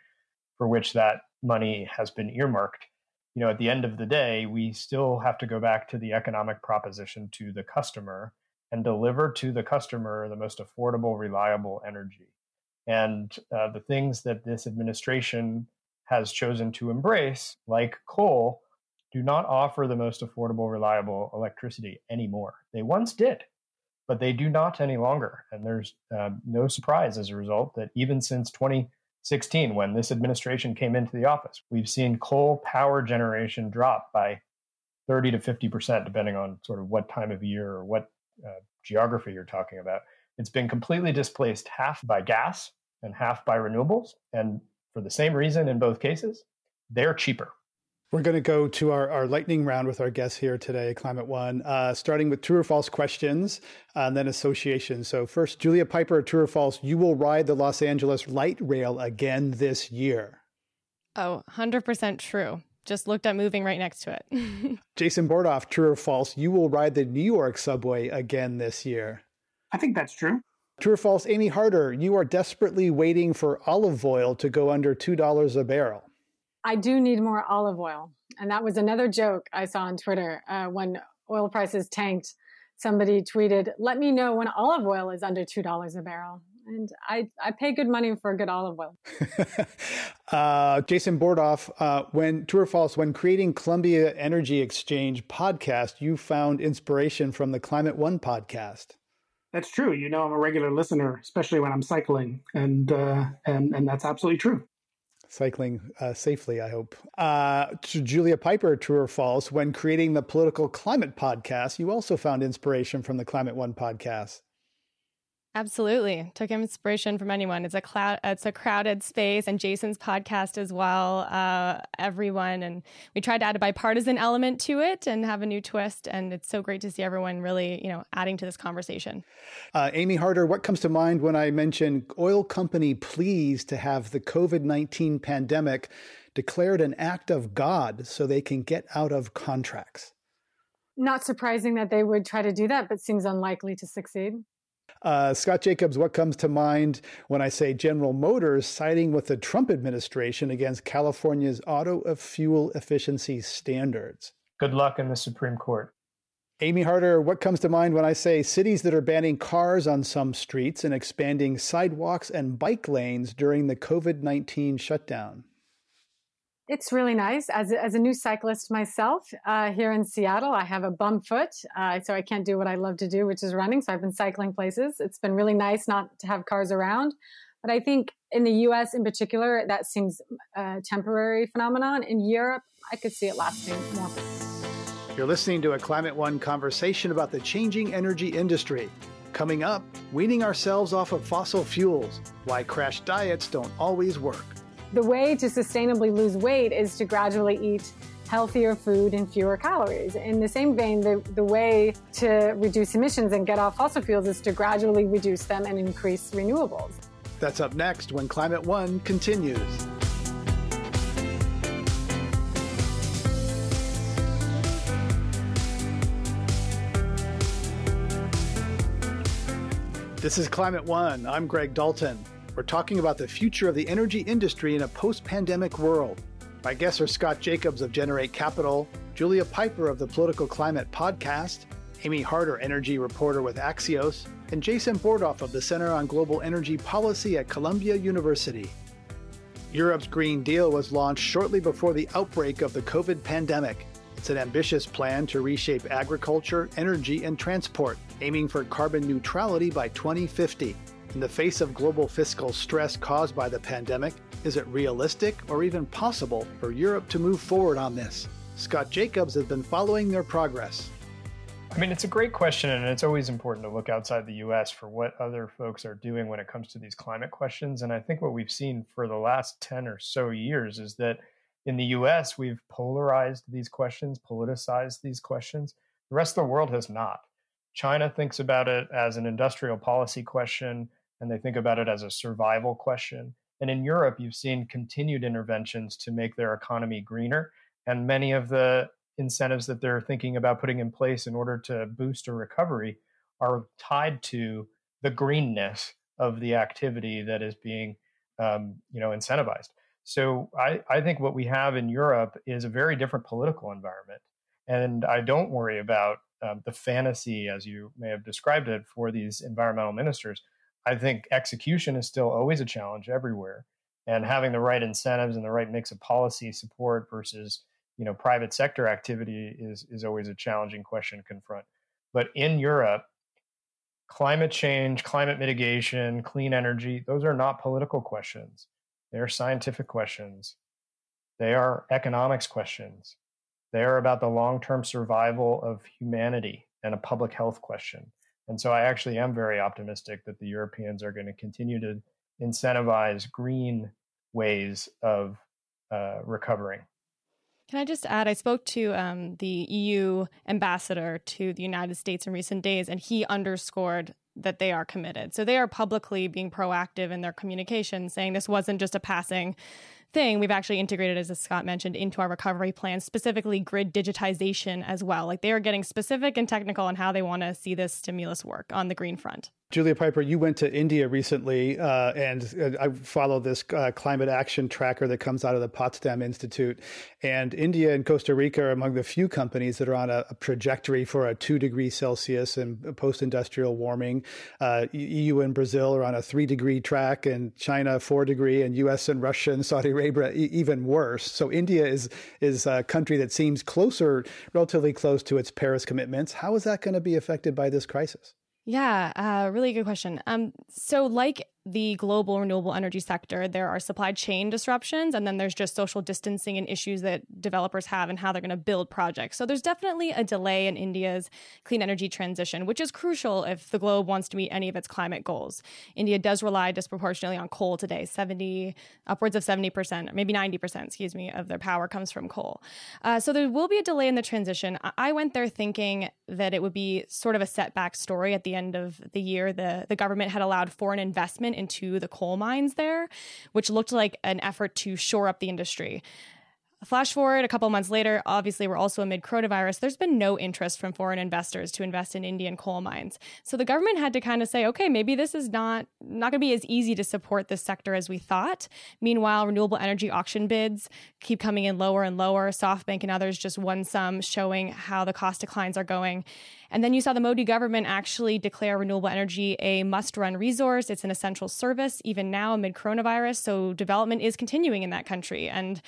Speaker 4: for which that money has been earmarked you know, at the end of the day, we still have to go back to the economic proposition to the customer and deliver to the customer the most affordable, reliable energy. And uh, the things that this administration has chosen to embrace, like coal, do not offer the most affordable, reliable electricity anymore. They once did, but they do not any longer. And there's uh, no surprise as a result that even since 20- 16, when this administration came into the office, we've seen coal power generation drop by 30 to 50%, depending on sort of what time of year or what uh, geography you're talking about. It's been completely displaced half by gas and half by renewables. And for the same reason in both cases, they're cheaper.
Speaker 1: We're going to go to our, our lightning round with our guests here today, Climate One, uh, starting with true or false questions uh, and then association. So, first, Julia Pyper, true or false, you will ride the Los Angeles light rail again this year.
Speaker 5: Oh, 100% true. Just looked at moving right next to it. <laughs>
Speaker 1: Jason Bordoff, true or false, you will ride the New York subway again this year.
Speaker 3: I think that's true.
Speaker 1: True or false, Amy Harder, you are desperately waiting for olive oil to go under $2 a barrel.
Speaker 2: I do need more olive oil. And that was another joke I saw on Twitter uh, when oil prices tanked. Somebody tweeted, Let me know when olive oil is under $2 a barrel. And I, I pay good money for good olive oil. <laughs>
Speaker 1: uh, Jason Bordoff, uh, when true or false, when creating Columbia Energy Exchange podcast, you found inspiration from the Climate One podcast.
Speaker 3: That's true. You know, I'm a regular listener, especially when I'm cycling, and uh, and and that's absolutely true
Speaker 1: cycling uh, safely, I hope. Uh, to Julia Pyper, true or false, when creating the Political Climate podcast, you also found inspiration from the Climate One podcast.
Speaker 5: Absolutely. Took inspiration from anyone. It's a cloud it's a crowded space and Jason's podcast as well. Uh, everyone and we tried to add a bipartisan element to it and have a new twist. And it's so great to see everyone really, you know, adding to this conversation.
Speaker 1: Uh, Amy Harder, what comes to mind when I mention oil company pleased to have the COVID-19 pandemic declared an act of God so they can get out of contracts?
Speaker 2: Not surprising that they would try to do that, but seems unlikely to succeed.
Speaker 1: Uh, Scott Jacobs, what comes to mind when I say General Motors siding with the Trump administration against California's auto fuel efficiency standards?
Speaker 4: Good luck in the Supreme Court.
Speaker 1: Amy Harder, what comes to mind when I say cities that are banning cars on some streets and expanding sidewalks and bike lanes during the COVID 19 shutdown?
Speaker 2: It's really nice. As a, as a new cyclist myself uh, here in Seattle, I have a bum foot, uh, so I can't do what I love to do, which is running. So I've been cycling places. It's been really nice not to have cars around. But I think in the US in particular, that seems a temporary phenomenon. In Europe, I could see it lasting more.
Speaker 1: You're listening to a Climate One conversation about the changing energy industry. Coming up, weaning ourselves off of fossil fuels, why crash diets don't always work.
Speaker 2: The way to sustainably lose weight is to gradually eat healthier food and fewer calories. In the same vein, the, the way to reduce emissions and get off fossil fuels is to gradually reduce them and increase renewables.
Speaker 1: That's up next when Climate One continues. This is Climate One. I'm Greg Dalton. We're talking about the future of the energy industry in a post pandemic world. My guests are Scott Jacobs of Generate Capital, Julia Pyper of the Political Climate Podcast, Amy Harder, energy reporter with Axios, and Jason Bordoff of the Center on Global Energy Policy at Columbia University. Europe's Green Deal was launched shortly before the outbreak of the COVID pandemic. It's an ambitious plan to reshape agriculture, energy, and transport, aiming for carbon neutrality by 2050. In the face of global fiscal stress caused by the pandemic, is it realistic or even possible for Europe to move forward on this? Scott Jacobs has been following their progress.
Speaker 4: I mean, it's a great question, and it's always important to look outside the US for what other folks are doing when it comes to these climate questions. And I think what we've seen for the last 10 or so years is that in the US, we've polarized these questions, politicized these questions. The rest of the world has not. China thinks about it as an industrial policy question, and they think about it as a survival question. And in Europe, you've seen continued interventions to make their economy greener. And many of the incentives that they're thinking about putting in place in order to boost a recovery are tied to the greenness of the activity that is being um, you know incentivized so I, I think what we have in europe is a very different political environment and i don't worry about um, the fantasy as you may have described it for these environmental ministers i think execution is still always a challenge everywhere and having the right incentives and the right mix of policy support versus you know private sector activity is is always a challenging question to confront. But in europe climate change climate mitigation clean energy those are not political questions. They're scientific questions. They are economics questions. They are about the long-term survival of humanity and a public health question and so i actually am very optimistic that the europeans are going to continue to incentivize green ways of uh, recovering
Speaker 5: can I just add? I spoke to um, the EU ambassador to the United States in recent days, and he underscored that they are committed. So they are publicly being proactive in their communication, saying this wasn't just a passing thing. We've actually integrated, as Scott mentioned, into our recovery plan, specifically grid digitization as well. Like they are getting specific and technical on how they want to see this stimulus work on the green front.
Speaker 1: Julia Pyper, you went to India recently, uh, and uh, I follow this uh, climate action tracker that comes out of the Potsdam Institute. And India and Costa Rica are among the few companies that are on a, a trajectory for a two degree Celsius and post industrial warming. Uh, EU and Brazil are on a three degree track, and China four degree, and US and Russia and Saudi Arabia even worse. So India is is a country that seems closer, relatively close to its Paris commitments. How is that going to be affected by this crisis?
Speaker 5: Yeah, uh, really good question. Um, so, like the global renewable energy sector, there are supply chain disruptions, and then there's just social distancing and issues that developers have and how they're going to build projects. So there's definitely a delay in India's clean energy transition, which is crucial if the globe wants to meet any of its climate goals. India does rely disproportionately on coal today, 70, upwards of 70%, maybe 90%, excuse me, of their power comes from coal. Uh, so there will be a delay in the transition. I went there thinking that it would be sort of a setback story at the end of the year. The, the government had allowed foreign investment into the coal mines there, which looked like an effort to shore up the industry. Flash forward a couple months later, obviously, we're also amid coronavirus. There's been no interest from foreign investors to invest in Indian coal mines. So the government had to kind of say, okay, maybe this is not, not going to be as easy to support this sector as we thought. Meanwhile, renewable energy auction bids keep coming in lower and lower. SoftBank and others just won some, showing how the cost declines are going. And then you saw the Modi government actually declare renewable energy a must run resource. It's an essential service, even now amid coronavirus. So development is continuing in that country. And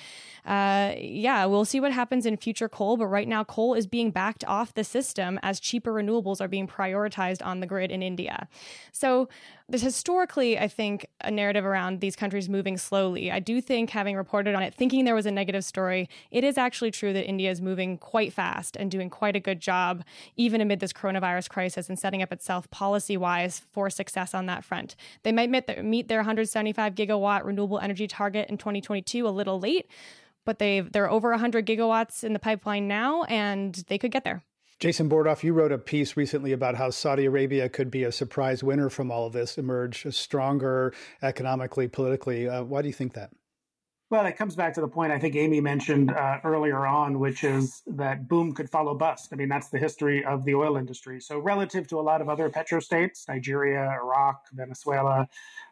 Speaker 5: uh, yeah, we'll see what happens in future coal. But right now, coal is being backed off the system as cheaper renewables are being prioritized on the grid in India. So historically, I think, a narrative around these countries moving slowly. I do think, having reported on it, thinking there was a negative story, it is actually true that India is moving quite fast and doing quite a good job, even amid this coronavirus crisis, and setting up itself policy wise for success on that front. They might meet their, meet their 175 gigawatt renewable energy target in 2022 a little late, but they they're over 100 gigawatts in the pipeline now, and they could get there.
Speaker 1: Jason Bordoff, you wrote a piece recently about how Saudi Arabia could be a surprise winner from all of this, emerge stronger economically, politically. Uh, why do you think that?
Speaker 3: Well, it comes back to the point I think Amy mentioned uh, earlier on, which is that boom could follow bust. I mean, that's the history of the oil industry. So, relative to a lot of other petrostates, Nigeria, Iraq, Venezuela,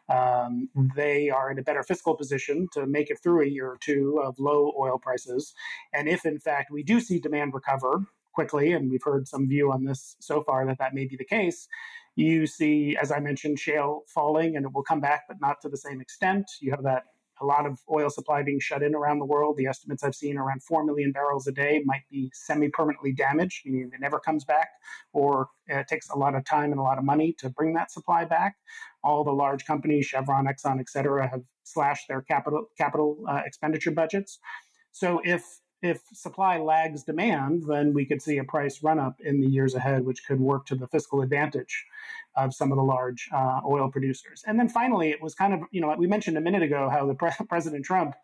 Speaker 3: um, they are in a better fiscal position to make it through a year or two of low oil prices. And if, in fact, we do see demand recover, quickly, and we've heard some view on this so far that that may be the case. You see, as I mentioned, shale falling, and it will come back, but not to the same extent. You have that a lot of oil supply being shut in around the world. The estimates I've seen around 4 million barrels a day might be semi permanently damaged, meaning it never comes back, or it takes a lot of time and a lot of money to bring that supply back. All the large companies, Chevron, Exxon, et cetera, have slashed their capital, capital uh, expenditure budgets. So if if supply lags demand, then we could see a price run up in the years ahead, which could work to the fiscal advantage of some of the large uh, oil producers. And then finally, it was kind of, you know, we mentioned a minute ago how the pre- <laughs> President Trump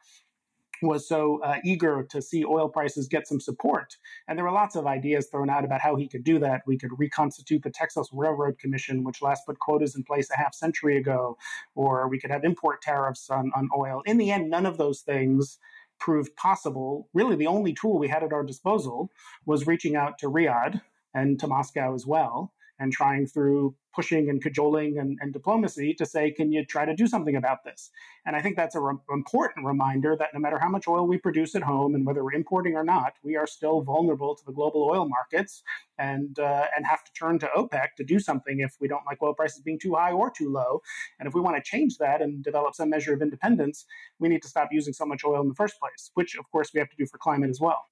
Speaker 3: was so uh, eager to see oil prices get some support. And there were lots of ideas thrown out about how he could do that. We could reconstitute the Texas Railroad Commission, which last put quotas in place a half century ago, or we could have import tariffs on, on oil. In the end, none of those things proved possible, really the only tool we had at our disposal was reaching out to Riyadh and to Moscow as well and trying through pushing and cajoling and, and, diplomacy to say, can you try to do something about this? And I think that's an re- important reminder that no matter how much oil we produce at home and whether we're importing or not, we are still vulnerable to the global oil markets and uh, and have to turn to OPEC to do something if we don't like oil prices being too high or too low. And if we want to change that and develop some measure of independence, we need to stop using so much oil in the first place, which of course we have to do for climate as well.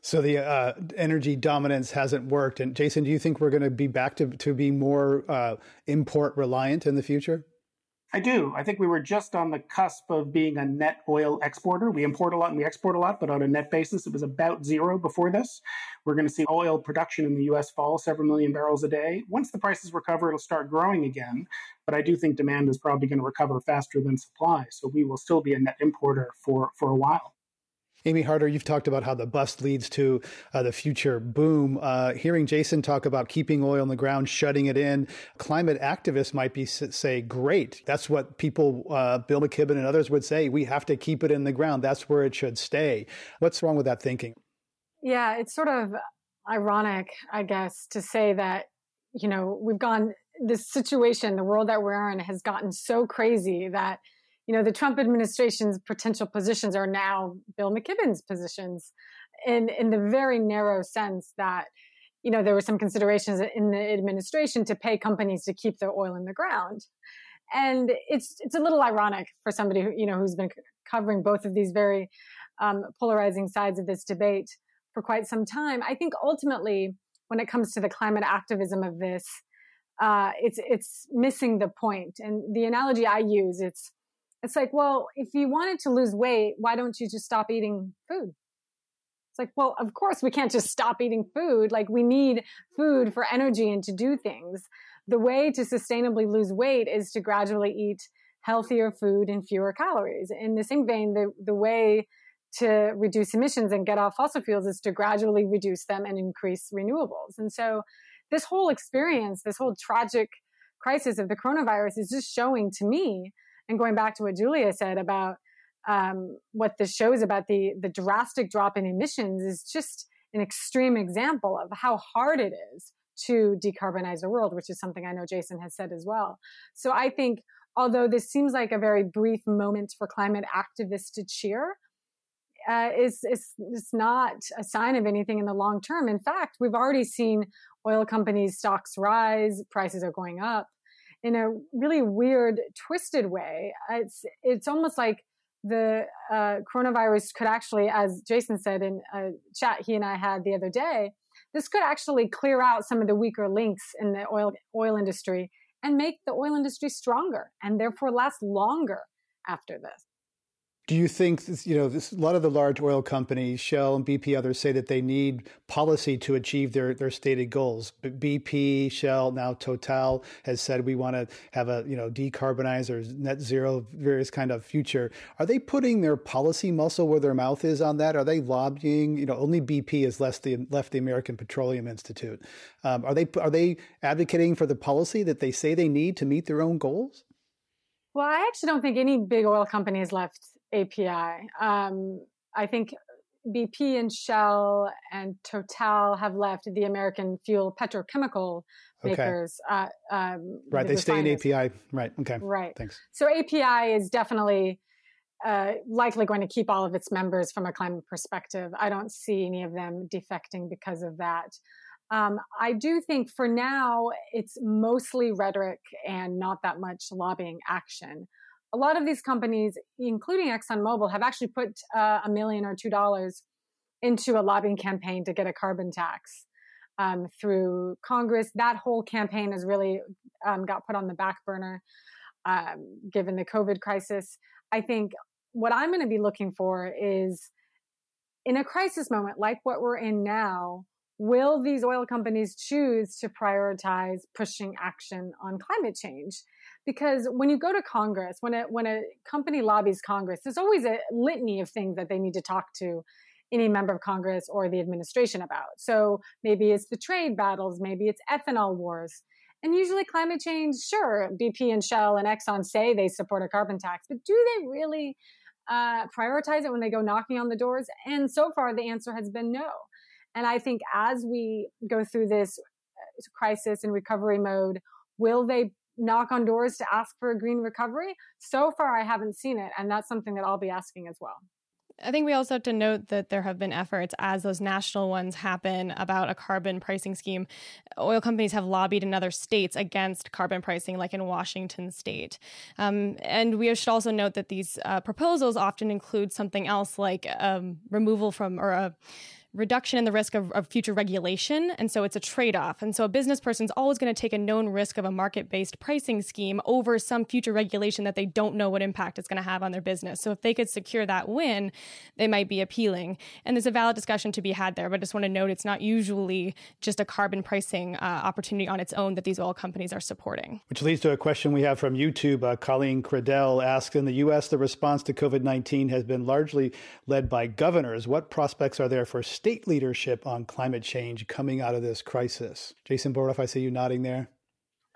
Speaker 1: So the uh, energy dominance hasn't worked. And Jason, do you think we're going to be back to, to be more uh, import reliant in the future?
Speaker 3: I do. I think we were just on the cusp of being a net oil exporter. We import a lot and we export a lot, but on a net basis, it was about zero before this. We're going to see oil production in the US fall several million barrels a day. Once the prices recover, it'll start growing again. But I do think demand is probably going to recover faster than supply. So we will still be a net importer for, for a while.
Speaker 1: Amy Harder, you've talked about how the bust leads to uh, the future boom. Uh, hearing Jason talk about keeping oil in the ground, shutting it in, climate activists might be say, "Great, that's what people, uh, Bill McKibben and others would say. We have to keep it in the ground. That's where it should stay." What's wrong with that thinking?
Speaker 2: Yeah, it's sort of ironic, I guess, to say that you know we've gone this situation, the world that we're in, has gotten so crazy that you know, the Trump administration's potential positions are now Bill McKibben's positions in, in the very narrow sense that, you know, there were some considerations in the administration to pay companies to keep their oil in the ground. And it's, it's a little ironic for somebody who, you know, who's been covering both of these very um, polarizing sides of this debate for quite some time. I think ultimately, when it comes to the climate activism of this, uh, it's it's missing the point. And the analogy I use, it's it's like, well, if you wanted to lose weight, why don't you just stop eating food? It's like, well, of course we can't just stop eating food. Like we need food for energy and to do things. The way to sustainably lose weight is to gradually eat healthier food and fewer calories. In the same vein, the, the way to reduce emissions and get off fossil fuels is to gradually reduce them and increase renewables. And so this whole experience, this whole tragic crisis of the coronavirus is just showing to me and going back to what Julia said about um, what this shows about the the drastic drop in emissions is just an extreme example of how hard it is to decarbonize the world, which is something I know Jason has said as well. So I think although this seems like a very brief moment for climate activists to cheer, uh, is is is not a sign of anything in the long term. In fact, we've already seen oil companies' stocks rise, prices are going up in a really weird, twisted way. It's it's almost like the uh, coronavirus could actually, as Jason said in a chat he and I had the other day, this could actually clear out some of the weaker links in the oil oil industry and make the oil industry stronger and therefore last longer after this.
Speaker 1: Do you think you know this, a lot of the large oil companies, Shell and BP, others say that they need policy to achieve their their stated goals? But BP, Shell, now Total has said we want to have a you know decarbonize or net zero, various kind of future. Are they putting their policy muscle where their mouth is on that? Are they lobbying? You know, only BP has left the left the American Petroleum Institute. Um, are they are they advocating for the policy that they say they need to meet their own goals?
Speaker 2: Well, I actually don't think any big oil company has left API. Um, I think BP and Shell and Total have left the American fuel petrochemical makers.
Speaker 1: Okay. Uh, um, right, the they stay in API. Right. Okay.
Speaker 2: Right.
Speaker 1: Thanks.
Speaker 2: So API is definitely uh, likely going to keep all of its members from a climate perspective. I don't see any of them defecting because of that. Um, I do think for now it's mostly rhetoric and not that much lobbying action. A lot of these companies, including ExxonMobil, have actually put uh, a million or two dollars into a lobbying campaign to get a carbon tax um, through Congress. That whole campaign has really um, got put on the back burner um, given the COVID crisis. I think what I'm going to be looking for is in a crisis moment like what we're in now, will these oil companies choose to prioritize pushing action on climate change? Because when you go to Congress, when a, when a company lobbies Congress, there's always a litany of things that they need to talk to any member of Congress or the administration about. So maybe it's the trade battles, maybe it's ethanol wars. And usually climate change, sure, BP and Shell and Exxon say they support a carbon tax, but do they really uh, prioritize it when they go knocking on the doors? And so far, the answer has been no. And I think as we go through this uh, crisis and recovery mode, will they knock on doors to ask for a green recovery? So far, I haven't seen it. And that's something that I'll be asking as well.
Speaker 5: I think we also have to note that there have been efforts as those national ones happen about a carbon pricing scheme. Oil companies have lobbied in other states against carbon pricing, like in Washington state. Um, and we should also note that these uh, proposals often include something else like um, removal from or a reduction in the risk of, of future regulation. And so it's a trade off. And so a business person's always going to take a known risk of a market based pricing scheme over some future regulation that they don't know what impact it's going to have on their business. So if they could secure that win, they might be appealing. And there's a valid discussion to be had there. But I just want to note it's not usually just a carbon pricing uh, opportunity on its own that these oil companies are supporting.
Speaker 1: Which leads to a question we have from YouTube. Uh, Colleen Cradell asks In the U.S., the response to COVID 19 has been largely led by governors. What prospects are there for state leadership on climate change coming out of this crisis. Jason Bordoff, I see you nodding there.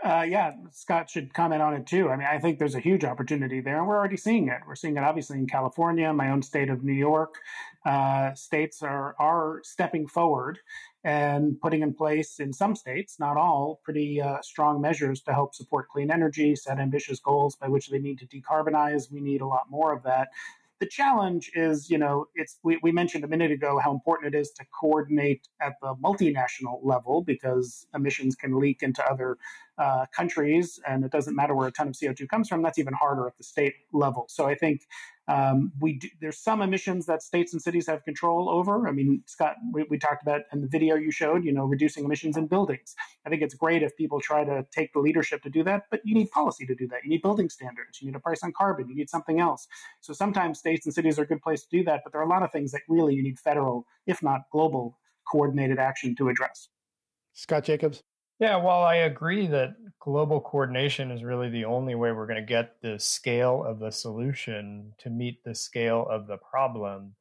Speaker 3: Uh, yeah, Scott should comment on it too. I mean, I think there's a huge opportunity there, and we're already seeing it. We're seeing it obviously in California, my own state of New York. Uh, states are are stepping forward and putting in place, in some states, not all, pretty uh, strong measures to help support clean energy, set ambitious goals by which they need to decarbonize. We need a lot more of that. The challenge is, you know, it's we, we mentioned a minute ago how important it is to coordinate at the multinational level because emissions can leak into other uh, countries, and it doesn't matter where a ton of CO2 comes from. That's even harder at the state level. So I think um, we do, there's some emissions that states and cities have control over. I mean, Scott, we, we, talked about in the video you showed, you know, reducing emissions in buildings. I think it's great if people try to take the leadership to do that, but you need policy to do that. You need building standards. You need a price on carbon. You need something else. So sometimes states and cities are a good place to do that, but there are a lot of things that really you need federal, if not global, coordinated action to address.
Speaker 1: Scott Jacobs.
Speaker 4: Yeah, while I agree that global coordination is really the only way we're going to get the scale of the solution to meet the scale of the problem,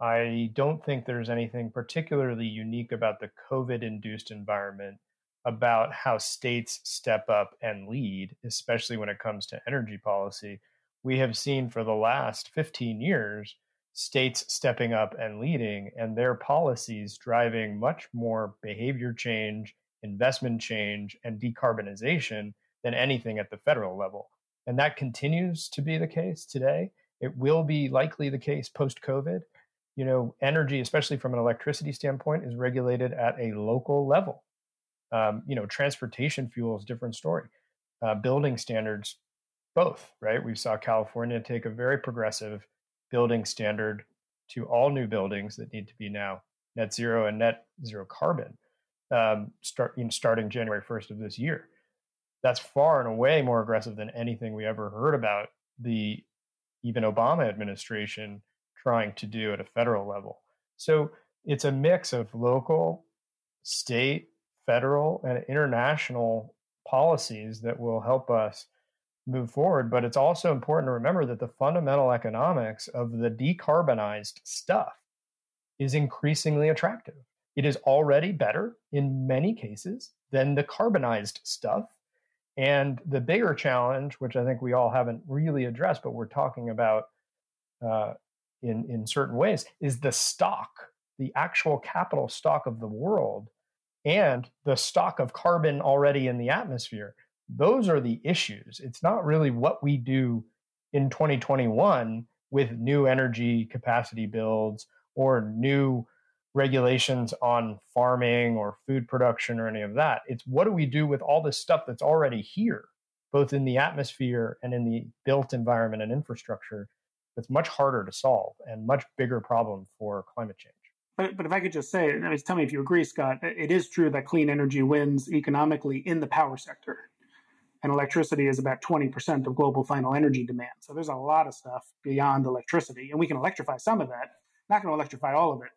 Speaker 4: I don't think there's anything particularly unique about the COVID induced environment about how states step up and lead, especially when it comes to energy policy. We have seen for the last 15 years states stepping up and leading, and their policies driving much more behavior change investment change, and decarbonization than anything at the federal level. And that continues to be the case today. It will be likely the case post COVID. You know, energy, especially from an electricity standpoint, is regulated at a local level. Um, you know, transportation fuels, different story. Uh, building standards, both, right? We saw California take a very progressive building standard to all new buildings that need to be now net zero and net zero carbon um, start starting January 1st of this year. That's far and away more aggressive than anything we ever heard about the even Obama administration trying to do at a federal level. So it's a mix of local, state, federal, and international policies that will help us move forward. But it's also important to remember that the fundamental economics of the decarbonized stuff is increasingly attractive. It is already better in many cases than the carbonized stuff. And the bigger challenge, which I think we all haven't really addressed, but we're talking about uh, in, in certain ways, is the stock, the actual capital stock of the world, and the stock of carbon already in the atmosphere. Those are the issues. It's not really what we do in 2021 with new energy capacity builds or new regulations on farming or food production or any of that. It's what do we do with all this stuff that's already here both in the atmosphere and in the built environment and infrastructure that's much harder to solve and much bigger problem for climate change.
Speaker 3: But, but if I could just say, I mean, tell me if you agree, Scott, it is true that clean energy wins economically in the power sector. And electricity is about 20% of global final energy demand. So there's a lot of stuff beyond electricity. And we can electrify some of that, not going to electrify all of it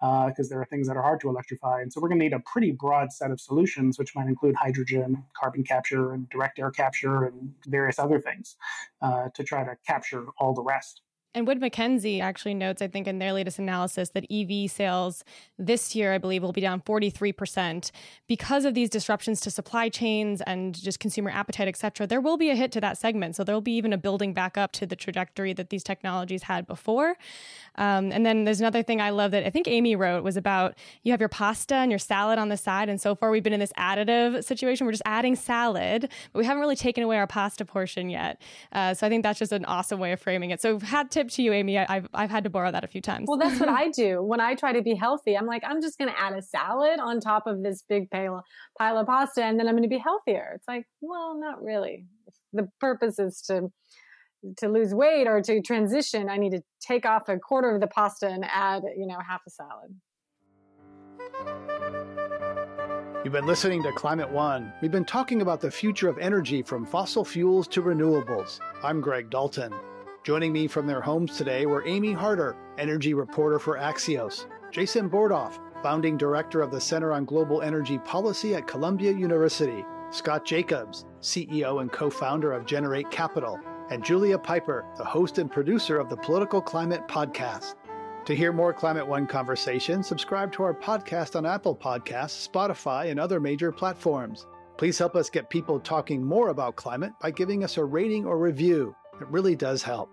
Speaker 3: because uh, there are things that are hard to electrify. And so we're going to need a pretty broad set of solutions, which might include hydrogen, carbon capture, and direct air capture, and various other things uh, to try to capture all the rest.
Speaker 5: And Wood Mackenzie actually notes, I think, in their latest analysis, that EV sales this year, I believe, will be down 43% because of these disruptions to supply chains and just consumer appetite, et cetera. There will be a hit to that segment. So there will be even a building back up to the trajectory that these technologies had before. Um, and then there's another thing I love that I think Amy wrote was about you have your pasta and your salad on the side. And so far, we've been in this additive situation. We're just adding salad, but we haven't really taken away our pasta portion yet. Uh, so I think that's just an awesome way of framing it. So we've had tip to you, Amy. I, have I've had to borrow that a few times.
Speaker 2: Well, that's what <laughs> I do when I try to be healthy. I'm like, I'm just going to add a salad on top of this big pile, pile of pasta, and then I'm going to be healthier. It's like, well, not really. The purpose is to to lose weight or to transition. I need to take off a quarter of the pasta and add, you know, half a salad.
Speaker 1: You've been listening to Climate One. We've been talking about the future of energy from fossil fuels to renewables. I'm Greg Dalton. Joining me from their homes today were Amy Harder, energy reporter for Axios, Jason Bordoff, founding director of the Center on Global Energy Policy at Columbia University, Scott Jacobs, CEO and co founder of Generate Capital, and Julia Pyper, the host and producer of the Political Climate Podcast. To hear more Climate One conversation, subscribe to our podcast on Apple Podcasts, Spotify, and other major platforms. Please help us get people talking more about climate by giving us a rating or review. It really does help.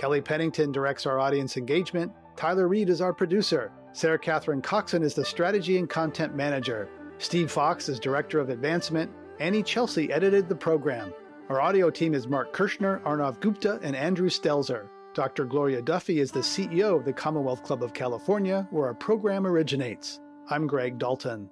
Speaker 1: Kelly Pennington directs our audience engagement. Tyler Reed is our producer. Sarah Catherine Coxon is the strategy and content manager. Steve Fox is director of advancement. Annie Chelsea edited the program. Our audio team is Mark Kirschner, Arnav Gupta, and Andrew Stelzer. Dr. Gloria Duffy is the CEO of the Commonwealth Club of California, where our program originates. I'm Greg Dalton.